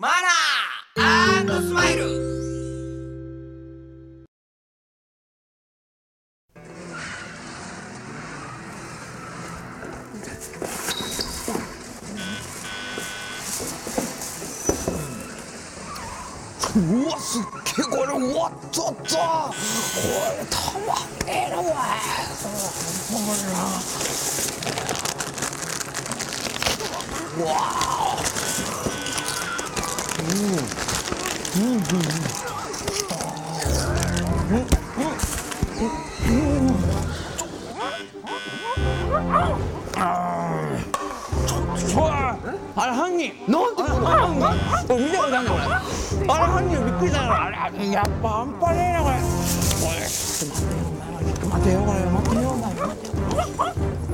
マナースマイル。うわすっげえこれうわっとっと。これたまんねえなおいうわあれ犯人なんでこの犯人これ見たことあるんだこれあれ犯人びっくりしたよあれやっぱ半端ねえなこれこれちょっと待ってよこれ待ってよ待ってよちょっと何撮ってよこれ周り見て周り見てよ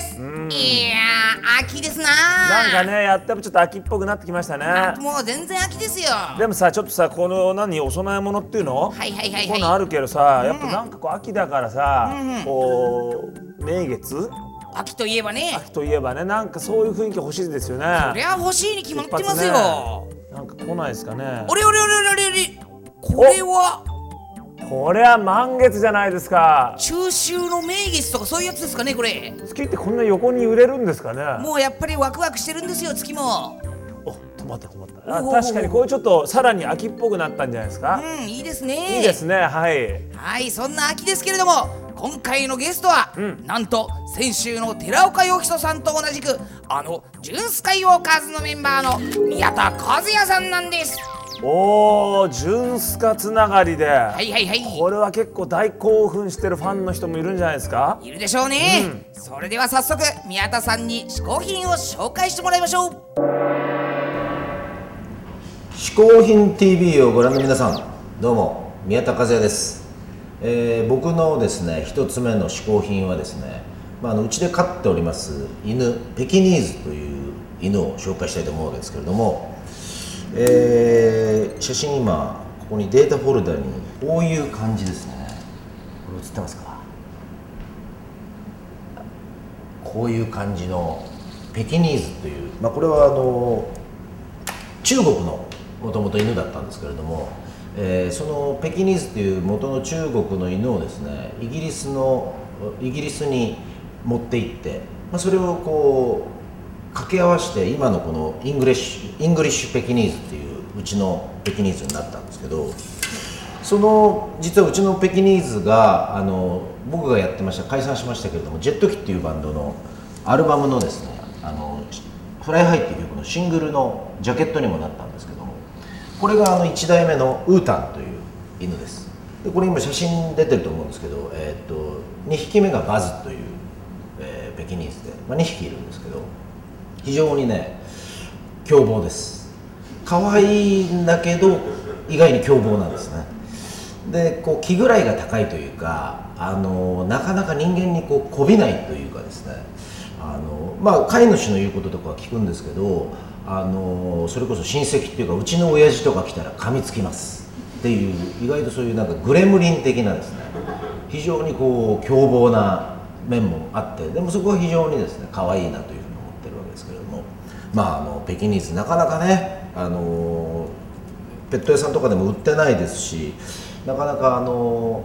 でーす。うん。いやー秋ですな。なんかねやってもちょっと秋っぽくなってきましたね。もう全然秋ですよ。でもさちょっとさこの何お供え物っていうの、はいはいはいこういうのはあるけどさやっぱなんかこう秋だからさ、こう名月？い秋といえばね。秋といえばねなんかそういう雰囲気欲しいですよね。そりゃ欲しいに決まってますよ。ね。なんか来ないですかね。おれおれおれおれおれおれ。これはこれは満月じゃないですか。中秋の名月とかそういうやつですかねこれ。月ってこんな横に揺れるんですかね。もうやっぱりワクワクしてるんですよ月も。お止まった止まった。あ確かにこういうちょっとさらに秋っぽくなったんじゃないですか、うんいいですね。いいですねはい。はいそんな秋ですけれども今回のゲストは、ん。なんと先週の寺岡義人さんと同じくあのジュンスカイウォーカーズのメンバーの宮田和也さんなんですおージュンスカつながりで、はいはいはい。これは結構大興奮してるファンの人もいるんじゃないですか？いるでしょうね、それでは早速宮田さんに嗜好品を紹介してもらいましょう。嗜好品 TV をご覧の皆さんどうも宮田和也です、えー僕のですね一つ目の嗜好品はですね、まあ、あのうちで飼っております犬ペキニーズという犬を紹介したいと思うわけですけれども、えー写真今ここにデータフォルダにこういう感じですね。これ映ってますか？こういう感じのペキニーズという、まあ、これはあの中国のもともと犬だったんですけれども、えーそのペキニーズという元の中国の犬をですねイギリスのイギリスに持って行って、まあ、それをこう掛け合わせて今のこのイングリッシュイングリッシュペキニーズっていううちのペキニーズになったんですけどその実はうちのペキニーズがあの僕がやってました解散しましたけれどもジェット機っていうバンドのアルバムのですねあの Fly High っていう曲のシングルのジャケットにもなったんですけどもこれがあの1代目のウータンという犬です。でこれ今写真出てると思うんですけど、えーっと2匹目がバズという、えーペキニーズで、まあ、2匹いるんですけど非常にね凶暴です。可愛いんだけど意外に凶暴なんですね。でこう気ぐらいが高いというかあのなかなか人間にこう媚びないというかですね。あのまあ飼い主の言うこととかは聞くんですけどあのそれこそ親戚っていうかうちの親父とか来たら噛みつきます。っていう意外とそういうなんかグレムリン的なですね。非常にこう凶暴な面もあってでもそこは非常にですね可愛いなというふうまああのペキニーズなかなかねあのペット屋さんとかでも売ってないですしなかなかあの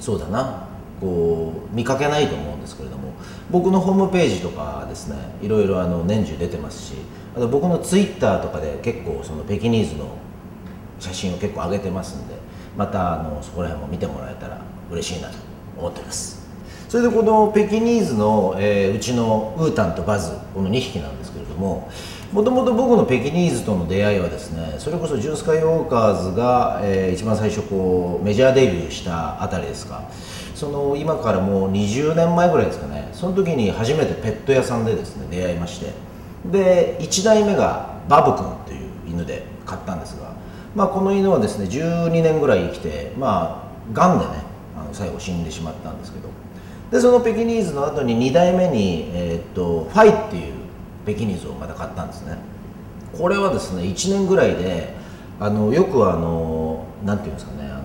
そうだなこう見かけないと思うんですけれども僕のホームページとかですねいろいろあの年中出てますしあと僕のツイッターとかで結構そのペキニーズの写真を結構上げてますんでまたあのそこら辺も見てもらえたら嬉しいなと思ってます。それでこのペキニーズの、えーうちのウータンとバズこの2匹なんですけどももともと僕のペキニーズとの出会いはですねそれこそジュンスカイウォーカーズが、えー一番最初こうメジャーデビューしたあたりですか。その今からもう20年前ぐらいですかね。その時に初めてペット屋さんでですね出会いまして。で1代目がバブ君という犬で買ったんですが、まあ、この犬はですね12年ぐらい生きてまあがんでねあの最後死んでしまったんですけど。でそのペキニーズの後に2代目に、えーっとファイっていうペキニーズをまた買ったんですね。これはですね1年ぐらいであのよくあのなんていうんですかねあの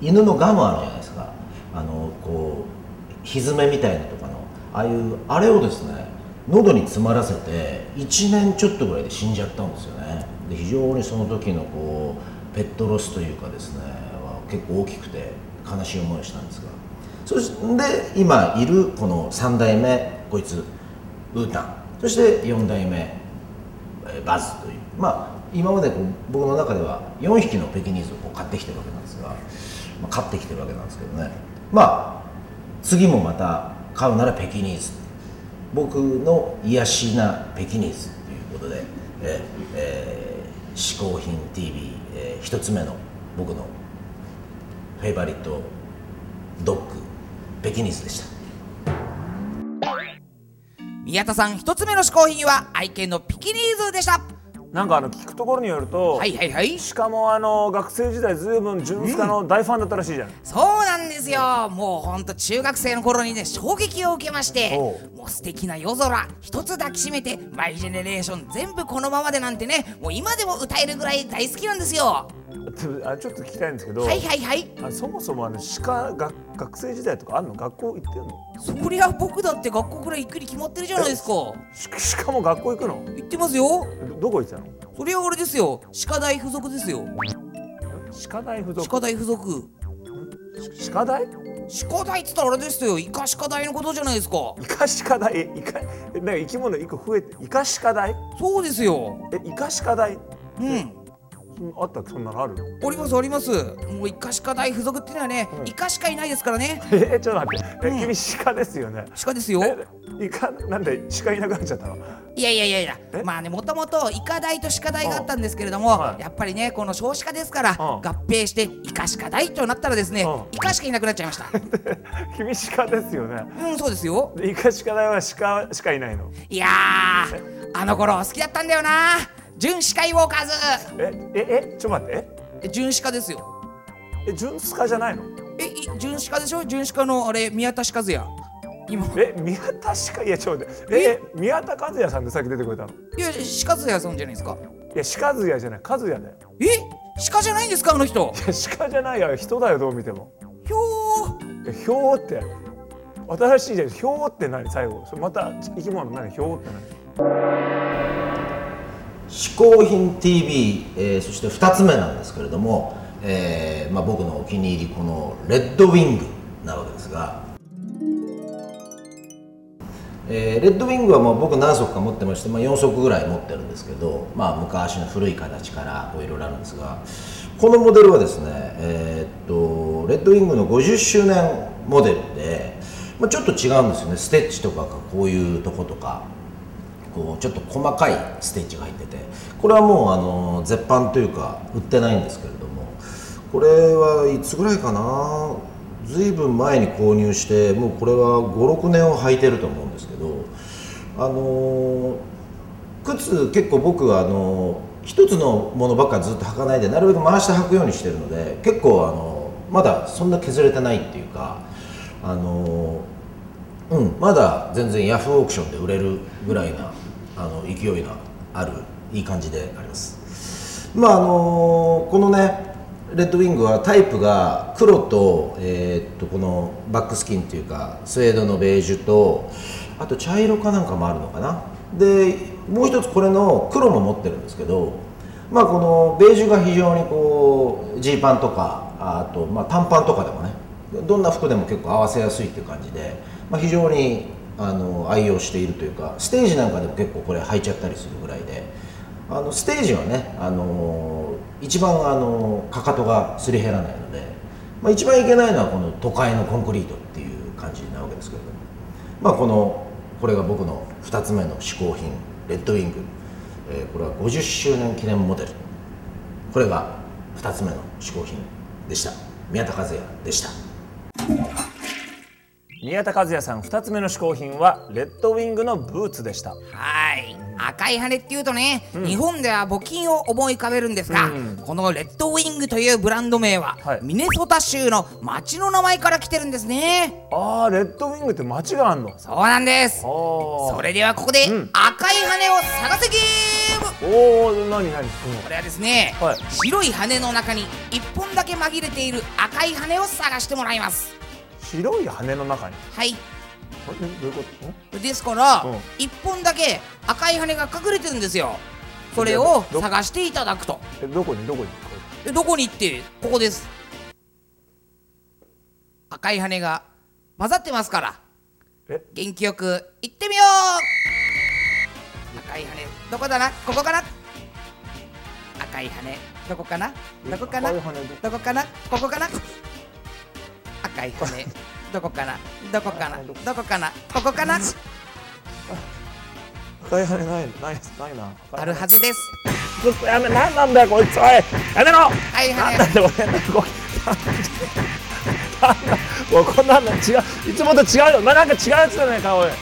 犬のガムあるじゃないですか。あのこうひずめみたいなとかの。ああいうあれをですね喉に詰まらせて1年ちょっとぐらいで死んじゃったんですよね。で非常にその時のこうペットロスというかですねは結構大きくて悲しい思いをしたんですが。そして今いるこの3代目こいつウータン。そして4代目バズというまあ今まで僕の中では4匹のペキニーズをこう買ってきてるわけなんですが、まあ、買ってきてるわけなんですけどね。まあ次もまた買うならペキニーズ。僕の癒しなペキニーズということで、ええー嗜好品 TV、えー一つ目の僕のフェイバリットドッグペキニーズでした。宮田さん一つ目の嗜好品は愛犬のピキニーズでした。なんかあの聞くところによると、はいはいはい。しかもあの学生時代ずいぶん純スカの大ファンだったらしいじゃん、そうなんですよ。もうほんと中学生の頃にね衝撃を受けましておう。もう素敵な夜空一つ抱きしめてマイジェネレーション全部このままでなんてねもう今でも歌えるぐらい大好きなんですよちょっと聞きたいんですけど、はいはいはい。あそもそもあの鹿が学生時代とかあんの学校行ってんの？そりゃ僕だって学校くらい行くに決まってるじゃないですか。し鹿も学校行くの？行ってますよ。どどこ行ってたの？それは俺ですよ。歯科大附属ですよ。鹿大附属？歯科大附属。鹿大？歯科大っつったらあれですよ。イカ歯科大のことじゃないですか。イカ鹿大？イカえなんか生き物一個増えてイカ鹿大？そうですよ。えイカ鹿大？うんあったそんなのあるありますあります。もうイカ歯科大附属っていうのはね、イカしかいないですからね。えちょっと待って。え、君鹿ですよね？鹿ですよ。えイカなんで鹿いなくなっちゃったの？いやいやいやいや。え？まあねもともとイカ大と鹿大があったんですけれども、はい。やっぱりねこの少子化ですから、ん。合併してイカ歯科大となったらですね、うん。イカしかいなくなっちゃいました。君鹿ですよね。うんそうですよ。でイカ鹿大は鹿しかいないの？いやーあの頃好きだったんだよな純歯科イウォーカーズ。えええちょっと待って。え純歯科ですよ。え純スカじゃないの？えい純歯科でしょ？純歯科のあれ宮田歯科津屋。今。え宮田鹿いやちょっと待って。え？宮田和也さんってさっき出てくれたの？いいや歯科津屋さんじゃないですか。や鹿津也じゃない。和也だよ。え？鹿じゃないんですか？あの人。いや鹿じゃない。よ人だよどう見ても。ひょー。えひょうって。新しいじゃんひょうって何？最後。それまた生き物何ひょうって何？嗜好品 TV、えーそして2つ目なんですけれども、えーまあ、僕のお気に入りこのレッドウィングなわけですが、えーレッドウィングはもう僕何足か持ってまして、まあ、4足ぐらい持ってるんですけど、まあ、昔の古い形からいろいろあるんですがこのモデルはですね、えーっとレッドウィングの50周年モデルで、まあ、ちょっと違うんですよね。ステッチとかこういうとことか。こうちょっと細かいステッチが入っててこれはもうあの絶版というか売ってないんですけれどもこれはいつぐらいかなずいぶん前に購入してもうこれは56年を履いてると思うんですけどあの靴結構僕はあの一つのものばっかずっと履かないでなるべく回して履くようにしてるので結構あのまだそんな削れてないっていうかあのうん、まだ全然ヤフーオークションで売れるぐらいなあの勢いのあるいい感じであります。まああのこのねレッドウィングはタイプが黒と,、えーっとこのバックスキンっていうかスウェードのベージュとあと茶色かなんかもあるのかな。でもう一つこれの黒も持ってるんですけどまあこのベージュが非常にこうジーパンとかあとまあ短パンとかでもねどんな服でも結構合わせやすいっていう感じで、まあ、非常にあの愛用しているというかステージなんかでも結構これ履いちゃったりするぐらいであのステージはね、あの一番、あのかかとがすり減らないので、まあ、一番いけないのはこの都会のコンクリートっていう感じなわけですけれども、まあ、このこれが僕の2つ目の嗜好品レッドウィング、えーこれは50周年記念モデル。これが2つ目の嗜好品でした。宮田和也でした。宮田和也さん2つ目の嗜好品はレッドウィングのブーツでした。はい。赤い羽っていうとね、日本では募金を思い浮かべるんですが、このレッドウィングというブランド名は、はい。ミネソタ州の町の名前から来てるんですね。あーレッドウィングって街があんの？そうなんです。それではここで、うん。赤い羽を探せゲーム。おお何何、うんこれはですね、はい。白い羽の中に1本だけ紛れている赤い羽を探してもらいます白い羽の中に。はい。これどういうこと？ん？ですから、うん。1本だけ赤い羽が隠れてるんですよ。それをど探していただくと。えどこに？どこに？えどこに行って？ここです。赤い羽が混ざってますから。え？元気よく行ってみよう。赤い羽どこだな？ここかな？赤い羽どこかな？どこかな？どこかな？ここかな？赤い羽 どこかな？どこかな？どこ？かな？ここかな？赤い羽ないないないな。あるはずです。ちょっとやめなんなんだよこいつおい。やめろ！赤い羽なんだよこなんだもうこんなんの違ういつもと違うよまあなんか違うやつじゃないかおいち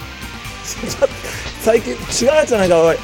ょっと最近違うやつじゃないかおい